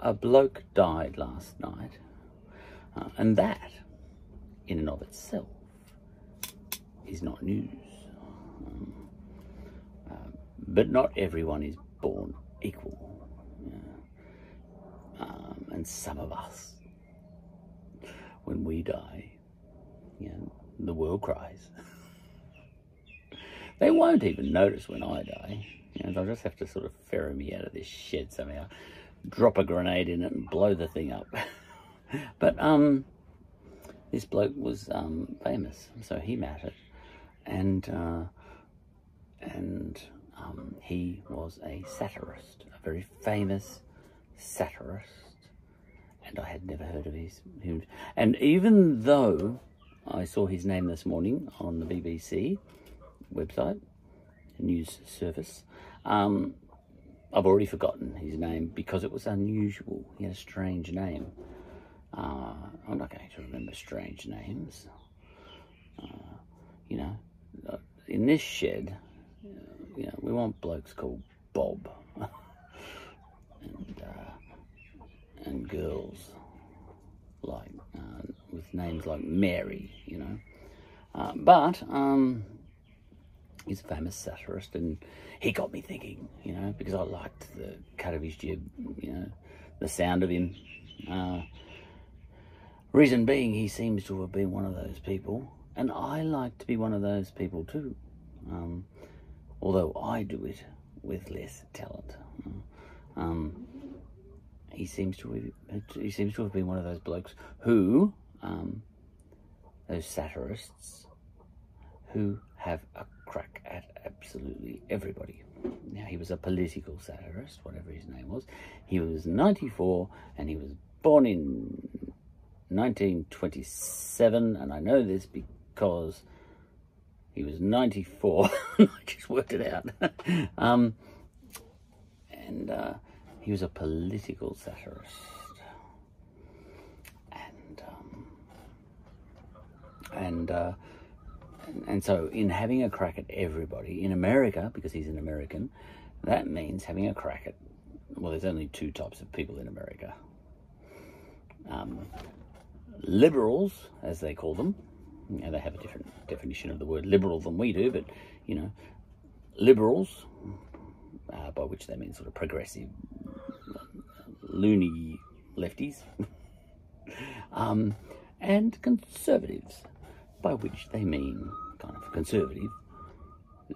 a bloke died last night, uh, and that, in and of itself, is not news. Um, uh, but not everyone is born equal. Yeah. Um, and some of us, when we die, know, the world cries. they won't even notice when I die. You know, they'll just have to sort of ferry me out of this shed somehow, drop a grenade in it and blow the thing up. but um, this bloke was um, famous, so he mattered, and uh, and um, he was a satirist, a very famous satirist, and I had never heard of his. And even though I saw his name this morning on the BBC website, news service, um, I've already forgotten his name because it was unusual. He had a strange name. Uh, I'm not going to remember strange names. Uh, you know, uh, in this shed, you know, we want blokes called Bob and uh, and girls like uh, with names like Mary, you know. Uh, but um, he's a famous satirist, and he got me thinking, you know, because I liked the cut of his jib, you know, the sound of him. Uh, reason being, he seems to have been one of those people, and I like to be one of those people too. Um, although I do it with less talent. Um, he seems to have, he seems to have been one of those blokes who, um, those satirists, who have a crack at absolutely everybody. Now he was a political satirist, whatever his name was. He was 94 and he was born in 1927, and I know this because he was 94. I just worked it out. um, and uh, he was a political satirist. And, um, and, uh, and, so in having a crack at everybody, in America, because he's an American, that means having a crack at, well, there's only two types of people in America. Um, liberals, as they call them, you know, they have a different definition of the word liberal than we do, but, you know, liberals, uh, by which they mean sort of progressive, loony lefties, um, and conservatives, by which they mean kind of conservative,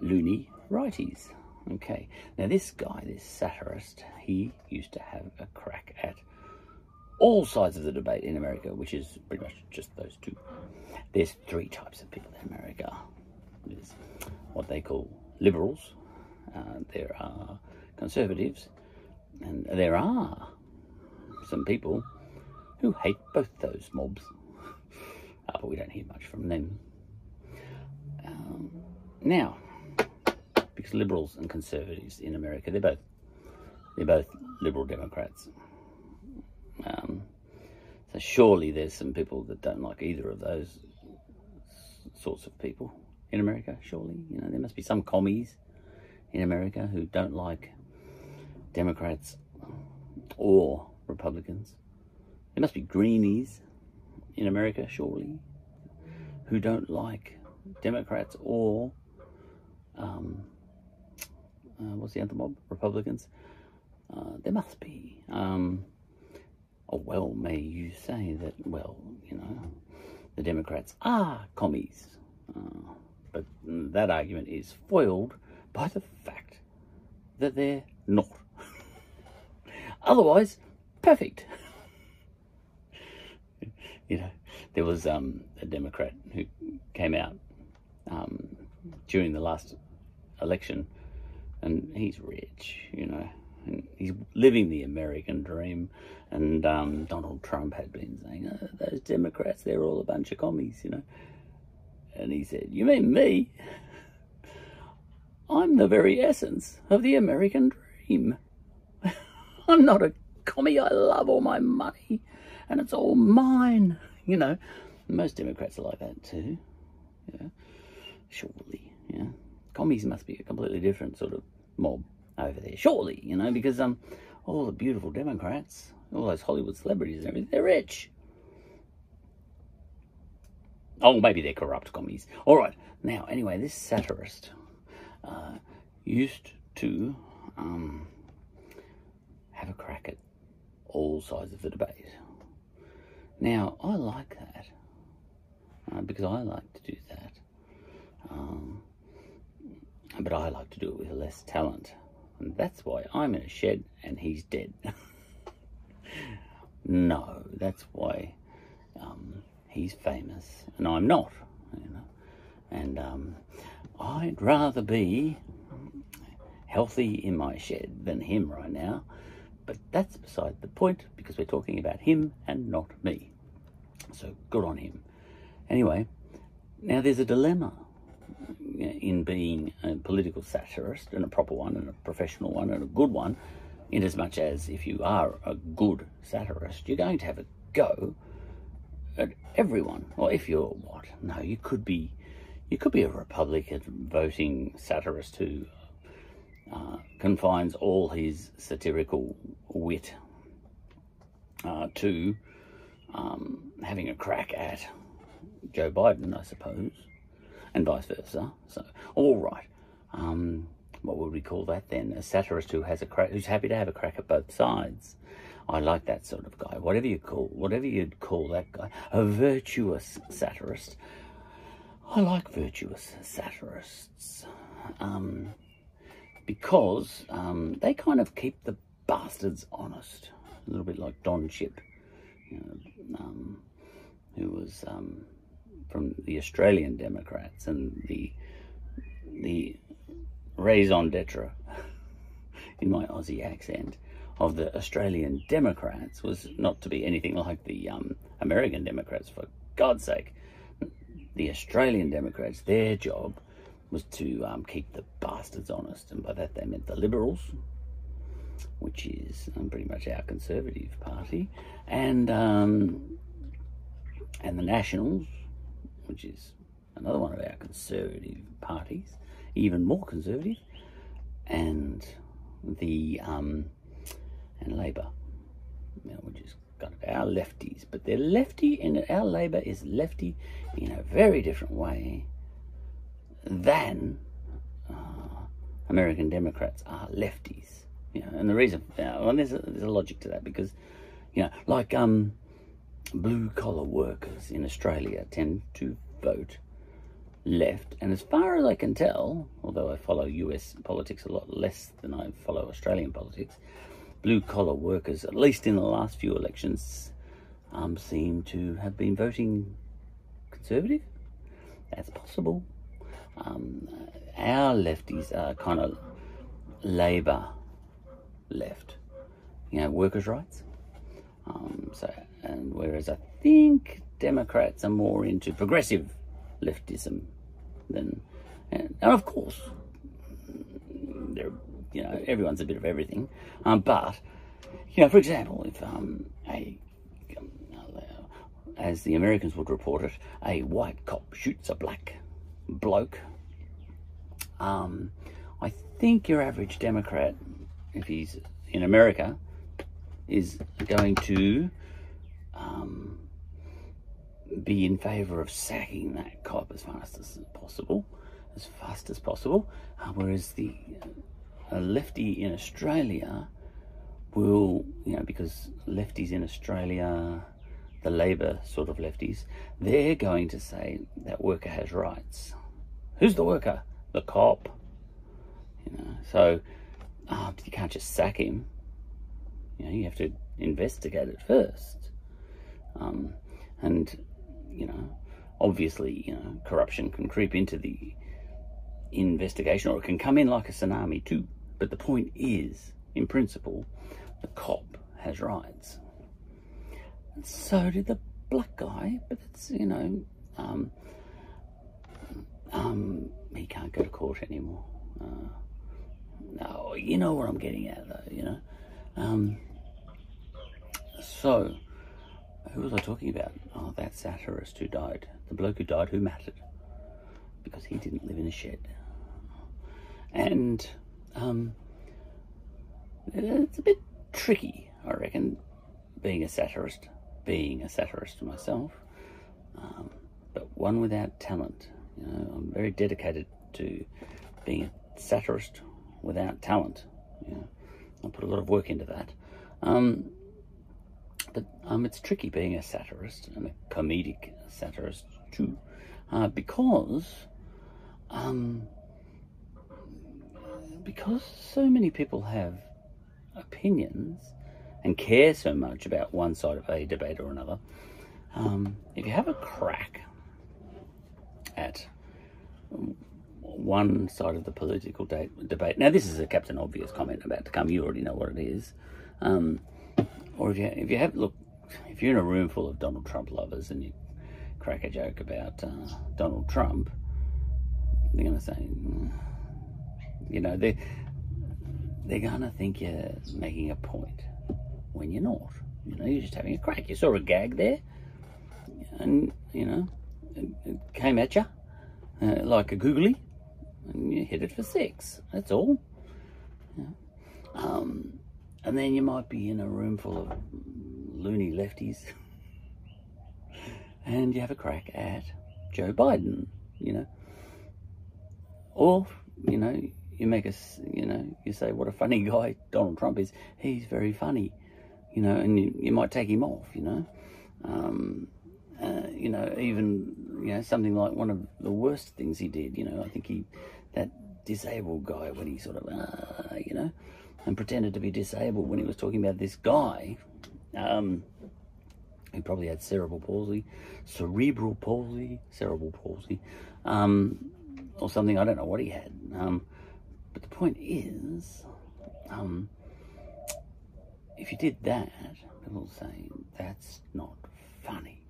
loony righties. Okay, now this guy, this satirist, he used to have a crack at all sides of the debate in America, which is pretty much just those two. There's three types of people in America. There's what they call liberals, uh, there are conservatives, and there are some people who hate both those mobs. Uh, but we don't hear much from them. Um, now, because liberals and conservatives in America, they're both they're both liberal Democrats. Um, so surely there's some people that don't like either of those sorts of people in America. Surely, you know, there must be some commies in America who don't like Democrats or Republicans. There must be greenies in America, surely, who don't like Democrats or um, uh, what's the other mob? Republicans. Uh, there must be. Um, well, may you say that, well, you know, the Democrats are commies. Uh, but that argument is foiled by the fact that they're not. Otherwise, perfect. you know, there was um, a Democrat who came out um, during the last election, and he's rich, you know, and he's living the American dream. And um, Donald Trump had been saying, oh, those Democrats, they're all a bunch of commies, you know. And he said, You mean me? I'm the very essence of the American dream. I'm not a commie. I love all my money, and it's all mine. You know, most Democrats are like that too. Yeah, surely. Yeah, commies must be a completely different sort of mob over there. Surely, you know, because um, all the beautiful Democrats, all those Hollywood celebrities and everything, they're rich. Oh, maybe they're corrupt commies. All right. Now, anyway, this satirist uh, used to um, have a crack at all sides of the debate. Now, I like that uh, because I like to do that. Um, but I like to do it with less talent. And that's why I'm in a shed and he's dead. no, that's why um, he's famous and I'm not. You know? And um, I'd rather be healthy in my shed than him right now. But that's beside the point because we're talking about him and not me. So good on him. Anyway, now there's a dilemma in being a political satirist and a proper one and a professional one and a good one, in as much as if you are a good satirist, you're going to have a go at everyone. Or if you're what? No, you could be you could be a Republican voting satirist who uh, confines all his satirical wit uh, to um, having a crack at Joe Biden, I suppose, and vice versa. So, all right. Um, what would we call that then? A satirist who has a crack, who's happy to have a crack at both sides. I like that sort of guy. Whatever you call, whatever you'd call that guy, a virtuous satirist. I like virtuous satirists um, because um, they kind of keep the bastards honest. A little bit like Don Chipp, you know, um, who was um, from the Australian Democrats and the the raison d'etre in my Aussie accent of the Australian Democrats was not to be anything like the um, American Democrats, for God's sake. The Australian Democrats, their job was to um, keep the bastards honest, and by that they meant the Liberals, which is um, pretty much our Conservative Party, and um, and the Nationals, which is another one of our Conservative parties, even more conservative, and the um, and Labor, you know, which is kind of our lefties, but they're lefty, and our Labor is lefty in a very different way than uh, American Democrats are lefties. You know, and the reason, you well, there's a, there's a logic to that because, you know, like um, blue collar workers in Australia tend to vote left, and as far as I can tell, although I follow US politics a lot less than I follow Australian politics, blue collar workers, at least in the last few elections, um, seem to have been voting conservative. That's possible. Um, our lefties are kind of Labour left, you know, workers' rights. Um, so, and whereas I think Democrats are more into progressive leftism than, and, and of course, they're, you know, everyone's a bit of everything. Um, but, you know, for example, if um, a, as the Americans would report it, a white cop shoots a black bloke, um, I think your average Democrat, if he's in America, is going to um, be in favour of sacking that cop as fast as possible, as fast as possible. Uh, whereas the uh, lefty in Australia will, you know, because lefties in Australia, the Labor sort of lefties, they're going to say that worker has rights. Who's the worker? The cop. You know, so uh, you can't just sack him. You know, you have to investigate it first. Um, and you know, obviously, you know, corruption can creep into the investigation or it can come in like a tsunami too. But the point is, in principle, the cop has rights. And so did the black guy, but it's, you know, um, um, he can't go to court anymore. Uh, you know what I'm getting at, though, you know. Um, so, who was I talking about? Oh, that satirist who died. The bloke who died who mattered. Because he didn't live in a shed. And um, it's a bit tricky, I reckon, being a satirist, being a satirist myself, um, but one without talent. You know, I'm very dedicated to being a satirist without talent. I put a lot of work into that. Um, but um, it's tricky being a satirist and a comedic satirist too, uh, because um, because so many people have opinions and care so much about one side of a debate or another. Um, if you have a crack at one side of the political de debate, now this is a Captain Obvious comment about to come. You already know what it is. Um, or if you if you have look, if you're in a room full of Donald Trump lovers and you crack a joke about uh, Donald Trump, they're going to say, mm, you know, they they're going to think you're making a point when you're not. You know, you're just having a crack. You saw a gag there, and you know, it, it came at you uh, like a googly, and you hit it for six. That's all. Yeah. Um, and then you might be in a room full of loony lefties and you have a crack at Joe Biden, you know. Or, you know, you make us, you know, you say what a funny guy Donald Trump is. He's very funny, you know, and you, you might take him off, you know. Um, uh, you know, even, you know, something like one of the worst things he did, you know, I think he, that disabled guy when he sort of, uh, you know, and pretended to be disabled when he was talking about this guy um, who probably had cerebral palsy, cerebral palsy, cerebral palsy, um, or something. I don't know what he had. Um, but the point is, um, if you did that, people will say that's not funny.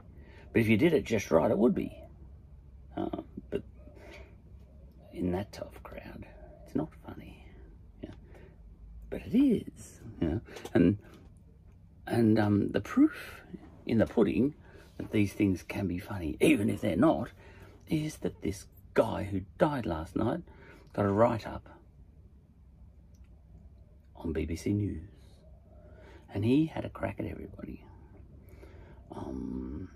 But if you did it just right, it would be. Uh, but in that tough crowd, it's not funny but it is, know. And and um, the proof in the pudding that these things can be funny, even if they're not, is that this guy who died last night got a write up on BBC News, and he had a crack at everybody. Um,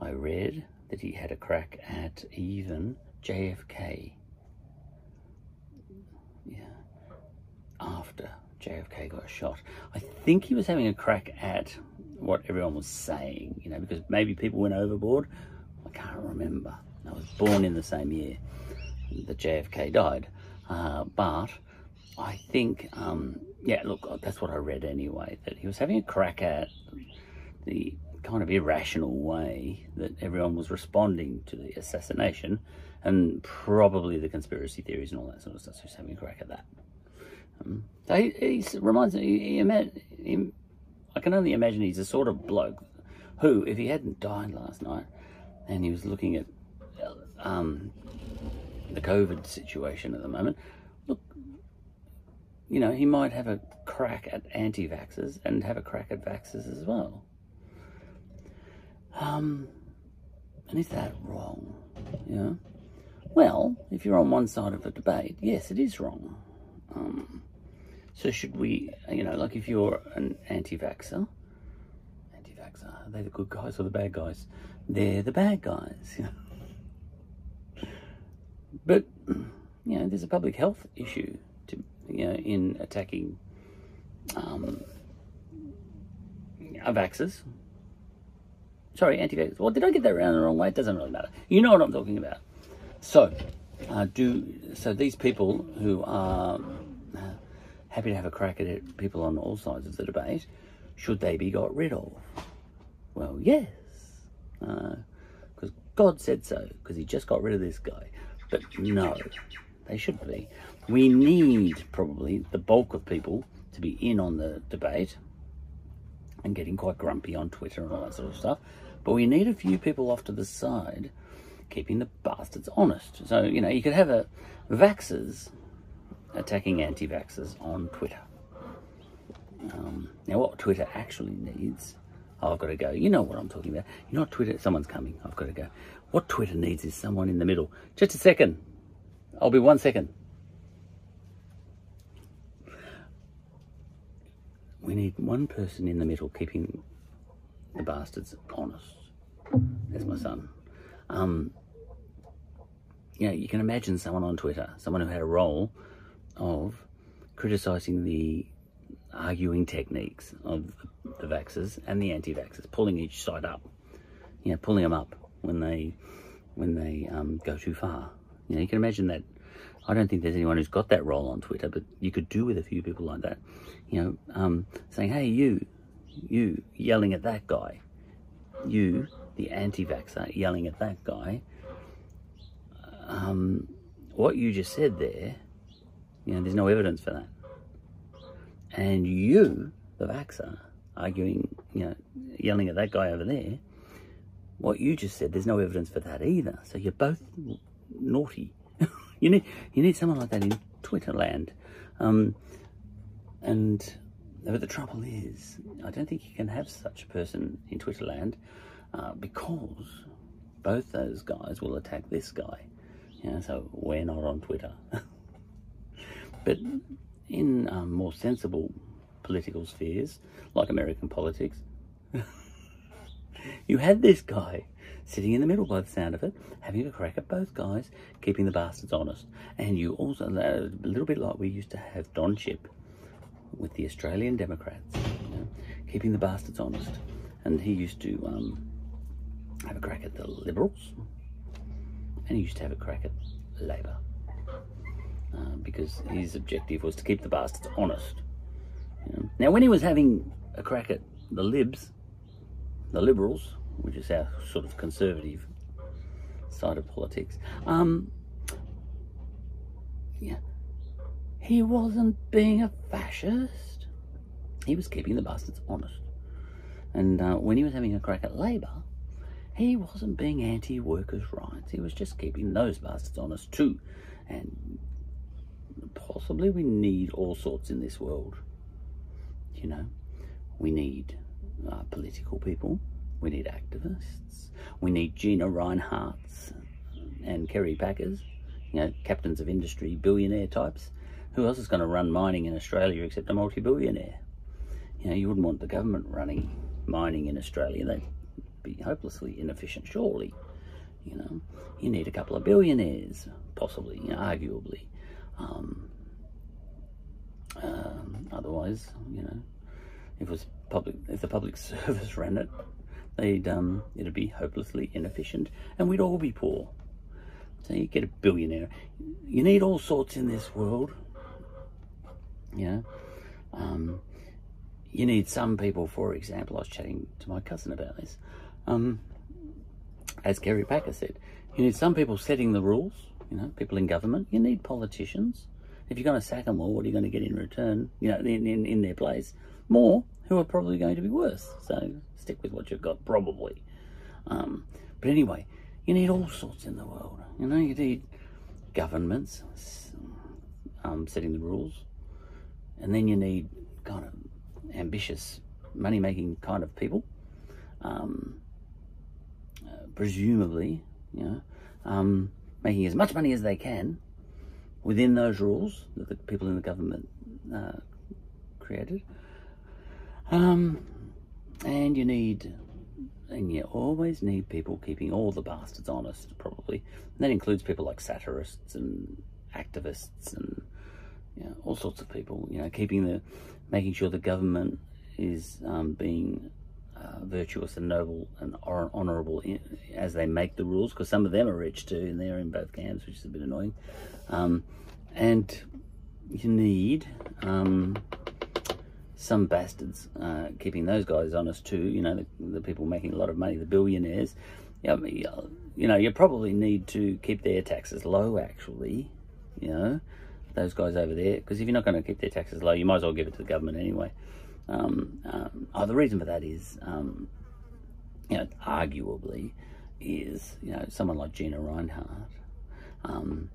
I read that he had a crack at even JFK. Yeah, after JFK got shot. I think he was having a crack at what everyone was saying, you know, because maybe people went overboard. I can't remember. I was born in the same year that JFK died. Uh, but I think, um, yeah, look, that's what I read anyway, that he was having a crack at the kind of irrational way that everyone was responding to the assassination and probably the conspiracy theories and all that sort of stuff. So he's having a crack at that. Um, he, he, reminds me, he, he, I can only imagine he's the sort of bloke who, if he hadn't died last night and he was looking at um, the COVID situation at the moment, look, you know, he might have a crack at anti-vaxxers and have a crack at vaxxers as well. Um, and is that wrong? Know? Well, if you're on one side of a debate, yes, it is wrong. Um, so should we, you know, like if you're an anti-vaxxer, anti-vaxxer, are they the good guys or the bad guys? They're the bad guys. but, you know, there's a public health issue to, you know, in attacking um, vaxxers. Sorry, anti-vaxxers. Well, did I get that around the wrong way? It doesn't really matter. You know what I'm talking about. So, uh, do so these people who are happy to have a crack at it, people on all sides of the debate. Should they be got rid of? Well, yes, because uh, God said so, because he just got rid of this guy. But no, they shouldn't be. We need probably the bulk of people to be in on the debate and getting quite grumpy on Twitter and all that sort of stuff. But we need a few people off to the side keeping the bastards honest. So, you know, you could have a vaxxers attacking anti-vaxxers on Twitter. Um, now, what Twitter actually needs, oh, I've got to go. You know what I'm talking about. You know what Twitter, someone's coming. I've got to go. What Twitter needs is someone in the middle. Just a second. I'll be one second. we need one person in the middle keeping the bastards honest. That's my son. Um, you know, you can imagine someone on Twitter, someone who had a role of criticising the arguing techniques of the vaxxers and the anti-vaxxers, pulling each side up, you know, pulling them up when they when they um, go too far. You know, you can imagine that. I don't think there's anyone who's got that role on Twitter, but you could do with a few people like that. You know, um, saying, "Hey, you, you," yelling at that guy, you, the anti-vaxxer, yelling at that guy. Um, what you just said there, you know, there's no evidence for that. And you, the vaxxer, arguing, you know, yelling at that guy over there, what you just said, there's no evidence for that either. So you're both naughty. you need you need someone like that in Twitter land. Um, and but the trouble is, I don't think you can have such a person in Twitter land uh, because both those guys will attack this guy. You know, so we're not on Twitter. but in um, more sensible political spheres, like American politics, you had this guy sitting in the middle by the sound of it, having a crack at both guys, keeping the bastards honest. And you also, a little bit like we used to have Don Chipp with the Australian Democrats, you know, keeping the bastards honest. And he used to um, have a crack at the Liberals, and he used to have a crack at Labor. Uh, because his objective was to keep the bastards honest. You know? Now, when he was having a crack at the Libs, the Liberals, which is our sort of conservative side of politics, um, yeah, he wasn't being a fascist. He was keeping the bastards honest. And uh, when he was having a crack at Labor, he wasn't being anti-workers' rights. He was just keeping those bastards honest too. And possibly we need all sorts in this world. You know, we need uh, political people, we need activists, we need Gina Rineharts and Kerry Packers, you know, captains of industry, billionaire types. Who else is going to run mining in Australia except a multi-billionaire? You know, you wouldn't want the government running mining in Australia. They'd be hopelessly inefficient, surely. You know, you need a couple of billionaires, possibly, you know, arguably. Um, um, otherwise, you know, if it was public, if the public service ran it, they'd um, it'd be hopelessly inefficient, and we'd all be poor. So you get a billionaire. You need all sorts in this world. You know, um, you need some people. For example, I was chatting to my cousin about this. Um, as Gary Packer said, you need some people setting the rules. You know, people in government. You need politicians if you're going to sack them all, what are you going to get in return? You know, in, in, in their place? More who are probably going to be worse. So stick with what you've got, probably. Um, but anyway, you need all sorts in the world. You know, you need governments um, setting the rules, and then you need kind of ambitious, money-making kind of people. Um, uh, presumably, you know, um, making as much money as they can within those rules that the people in the government uh, created. Um, and you need, and you always need people keeping all the bastards honest, probably. And that includes people like satirists and activists and you know, all sorts of people, you know, keeping the, making sure the government is um, being uh, virtuous and noble and honourable as they make the rules, because some of them are rich too, and they're in both camps, which is a bit annoying. Um, and you need um, some bastards uh, keeping those guys honest too. You know, the, the, people making a lot of money, the billionaires. Yeah, you know, you probably need to keep their taxes low. Actually, you know, those guys over there, because if you're not going to keep their taxes low, you might as well give it to the government anyway. Um, um, oh, the reason for that is, um, you know, arguably, is you know someone like Gina Rinehart. Um,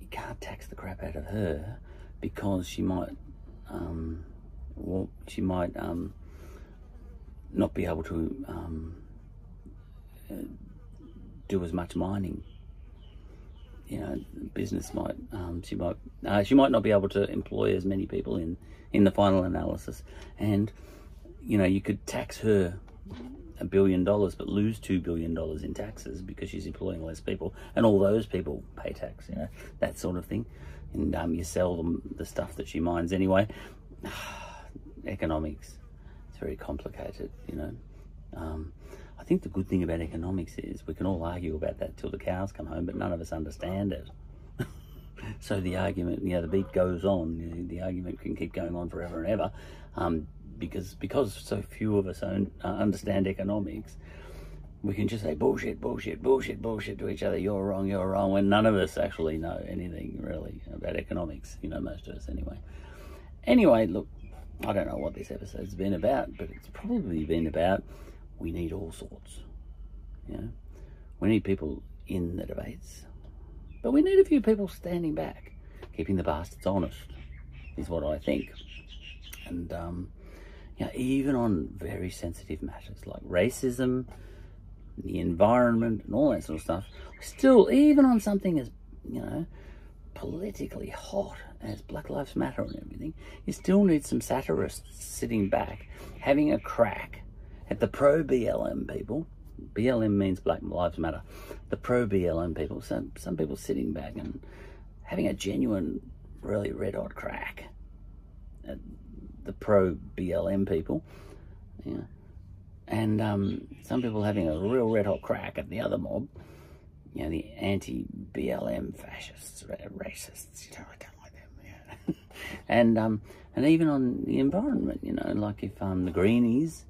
you can't tax the crap out of her because she might, um, well, she might um, not be able to uh, do as much mining you know, business might um, she might uh, she might not be able to employ as many people in in the final analysis, and you know you could tax her a billion dollars but lose two billion dollars in taxes because she's employing less people, and all those people pay tax, you know that sort of thing, and um, you sell them the stuff that she mines anyway. Economics, it's very complicated, you know. Um, I think the good thing about economics is we can all argue about that till the cows come home, but none of us understand it. so the argument, you know, the beat goes on. You know, the argument can keep going on forever and ever, um, because because so few of us own, uh, understand economics. We can just say bullshit, bullshit, bullshit, bullshit to each other. You're wrong, you're wrong. When none of us actually know anything really about economics. You know, most of us anyway. Anyway, look, I don't know what this episode's been about, but it's probably been about we need all sorts. You know, we need people in the debates, but we need a few people standing back, keeping the bastards honest, is what I think. And um, you know, even on very sensitive matters like racism, the environment, and all that sort of stuff, still, even on something as you know politically hot as Black Lives Matter and everything, you still need some satirists sitting back, having a crack at the pro BLM people. BLM means Black Lives Matter. The pro BLM people, some, some people sitting back and having a genuine, really red hot crack at the pro BLM people. Yeah. And um, some people having a real red hot crack at the other mob, you know, the anti BLM fascists, racists, you know, I don't like them. Yeah. and um, and even on the environment, you know, like if um, the greenies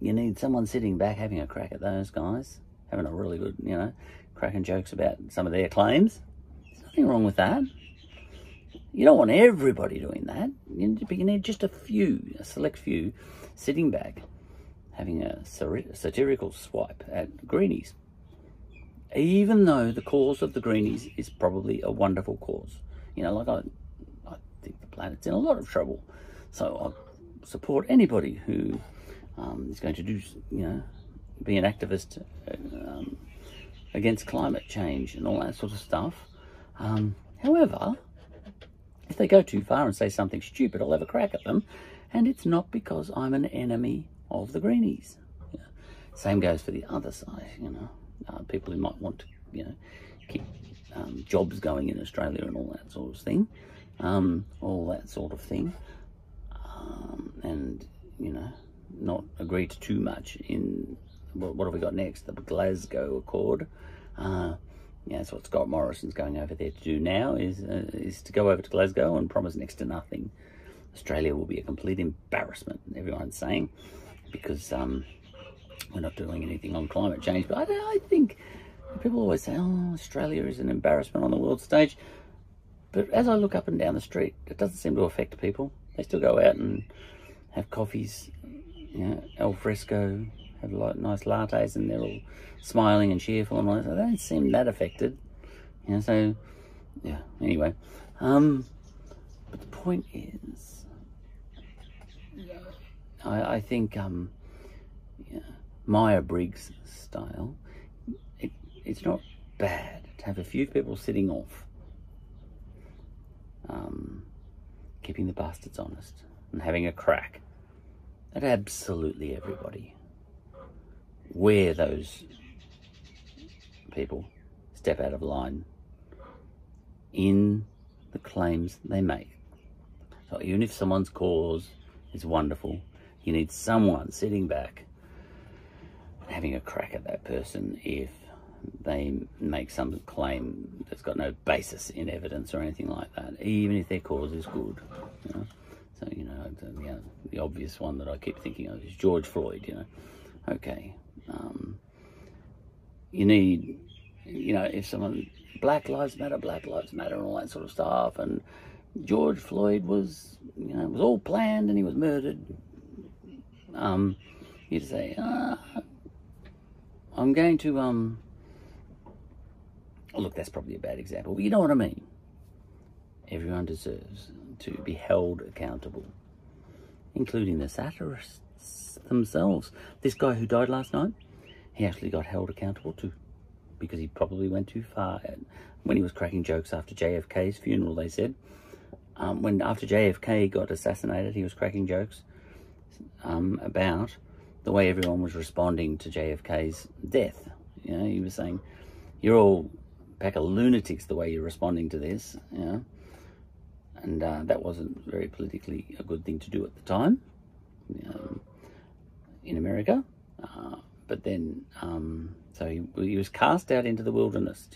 you need someone sitting back having a crack at those guys, having a really good, you know, cracking jokes about some of their claims. There's nothing wrong with that. You don't want everybody doing that. You need, you need just a few, a select few, sitting back, having a satirical swipe at greenies. Even though the cause of the greenies is probably a wonderful cause. You know, like I, I think the planet's in a lot of trouble. So I support anybody who um, is going to do, you know, be an activist um, against climate change and all that sort of stuff. Um, however, if they go too far and say something stupid, I'll have a crack at them. And it's not because I'm an enemy of the Greenies. Same goes for the other side, you know. Uh, people who might want to, you know, keep um, jobs going in Australia and all that sort of thing. Um, all that sort of thing. Um, and, you know, not agree to too much in what, what have we got next? The Glasgow Accord. Uh, yeah, that's what Scott Morrison's going over there to do now is uh, is to go over to Glasgow and promise next to nothing. Australia will be a complete embarrassment, everyone's saying, because um, we're not doing anything on climate change. But I, I think people always say, oh, Australia is an embarrassment on the world stage. But as I look up and down the street, it doesn't seem to affect people. They still go out and have coffees you know, al fresco, have lot nice lattes, and they're all smiling and cheerful and all that. So they don't seem that affected. You know, so yeah. Anyway, um, but the point is, I, I think um, yeah, Maya Briggs style, it, it's not bad to have a few people sitting off, um, keeping the bastards honest and having a crack at absolutely everybody where those people step out of line in the claims they make. So even if someone's cause is wonderful, you need someone sitting back having a crack at that person if they make some claim that's got no basis in evidence or anything like that, even if their cause is good. You know? So, you know, the, the obvious one that I keep thinking of is George Floyd, you know. Okay. Um, you need, you know, if someone, Black Lives Matter, Black Lives Matter, and all that sort of stuff, and George Floyd was, you know, it was all planned and he was murdered. Um, you'd say, uh, I'm going to, um, oh, look, that's probably a bad example, but you know what I mean. Everyone deserves to be held accountable, including the satirists themselves. This guy who died last night, he actually got held accountable too. because he probably went too far. When he was cracking jokes after JFK's funeral, they said. Um, when after JFK got assassinated, he was cracking jokes um, about the way everyone was responding to JFK's death. You know, he was saying, "You're all pack of lunatics the way you're responding to this." You know, and uh, that wasn't very politically a good thing to do at the time know, in America. Uh, but then, um, so he, he, was cast out into the wilderness,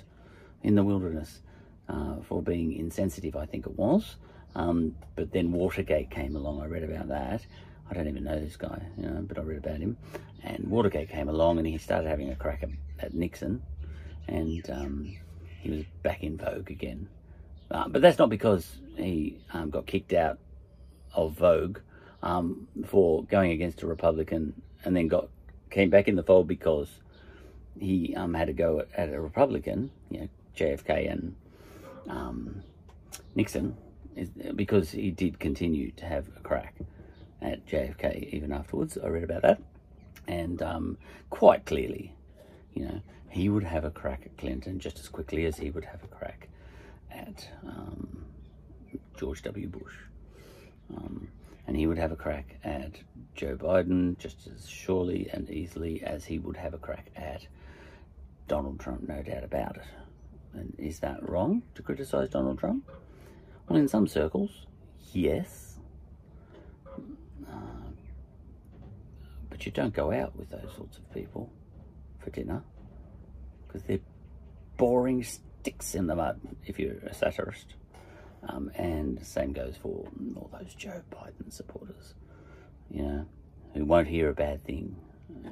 in the wilderness, uh, for being insensitive, I think it was. Um, but then Watergate came along. I read about that. I don't even know this guy, you know, but I read about him. And Watergate came along and he started having a crack at, at Nixon. And um, he was back in vogue again. Uh, but that's not because he um, got kicked out of Vogue um, for going against a Republican and then got came back in the fold because he um, had to go at, a Republican, you know, JFK and um, Nixon, because he did continue to have a crack at JFK even afterwards. I read about that. And um, quite clearly, you know, he would have a crack at Clinton just as quickly as he would have a crack at um, George W. Bush. Um, and he would have a crack at Joe Biden just as surely and easily as he would have a crack at Donald Trump, no doubt about it. And is that wrong to criticize Donald Trump? Well, in some circles, yes. Uh, but you don't go out with those sorts of people for dinner because they're boring sticks in the mud if you're a satirist. Um, and same goes for all those Joe Biden supporters, you know, who won't hear a bad thing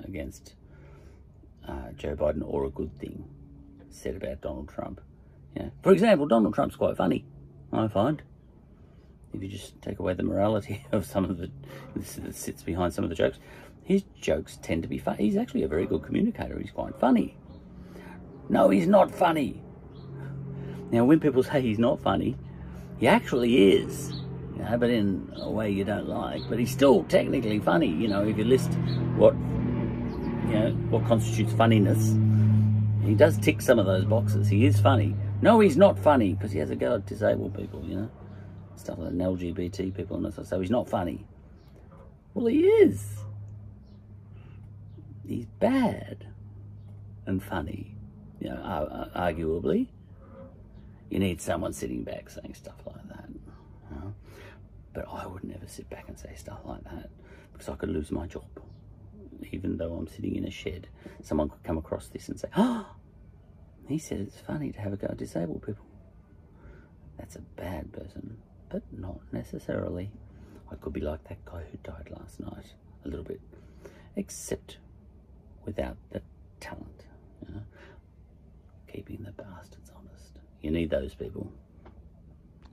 against uh, Joe Biden or a good thing said about Donald Trump. Yeah. For example, Donald Trump's quite funny, I find. If you just take away the morality of some of the that sits behind some of the jokes, his jokes tend to be funny. He's actually a very good communicator. He's quite funny. No, he's not funny. Now, when people say he's not funny, he actually is, you know, but in a way you don't like. But he's still technically funny, you know, if you list what, you know, what constitutes funniness. He does tick some of those boxes. He is funny. No, he's not funny because he has a go at disabled people, you know, stuff like LGBT people and stuff. So he's not funny. Well, he is. He's bad and funny, you know, arguably you need someone sitting back saying stuff like that. You know? But I would never sit back and say stuff like that because I could lose my job. Even though I'm sitting in a shed, someone could come across this and say, oh, he said it's funny to have a go at disabled people. That's a bad person, but not necessarily. I could be like that guy who died last night, a little bit, except without the talent, you know? keeping the bastards. You need those people.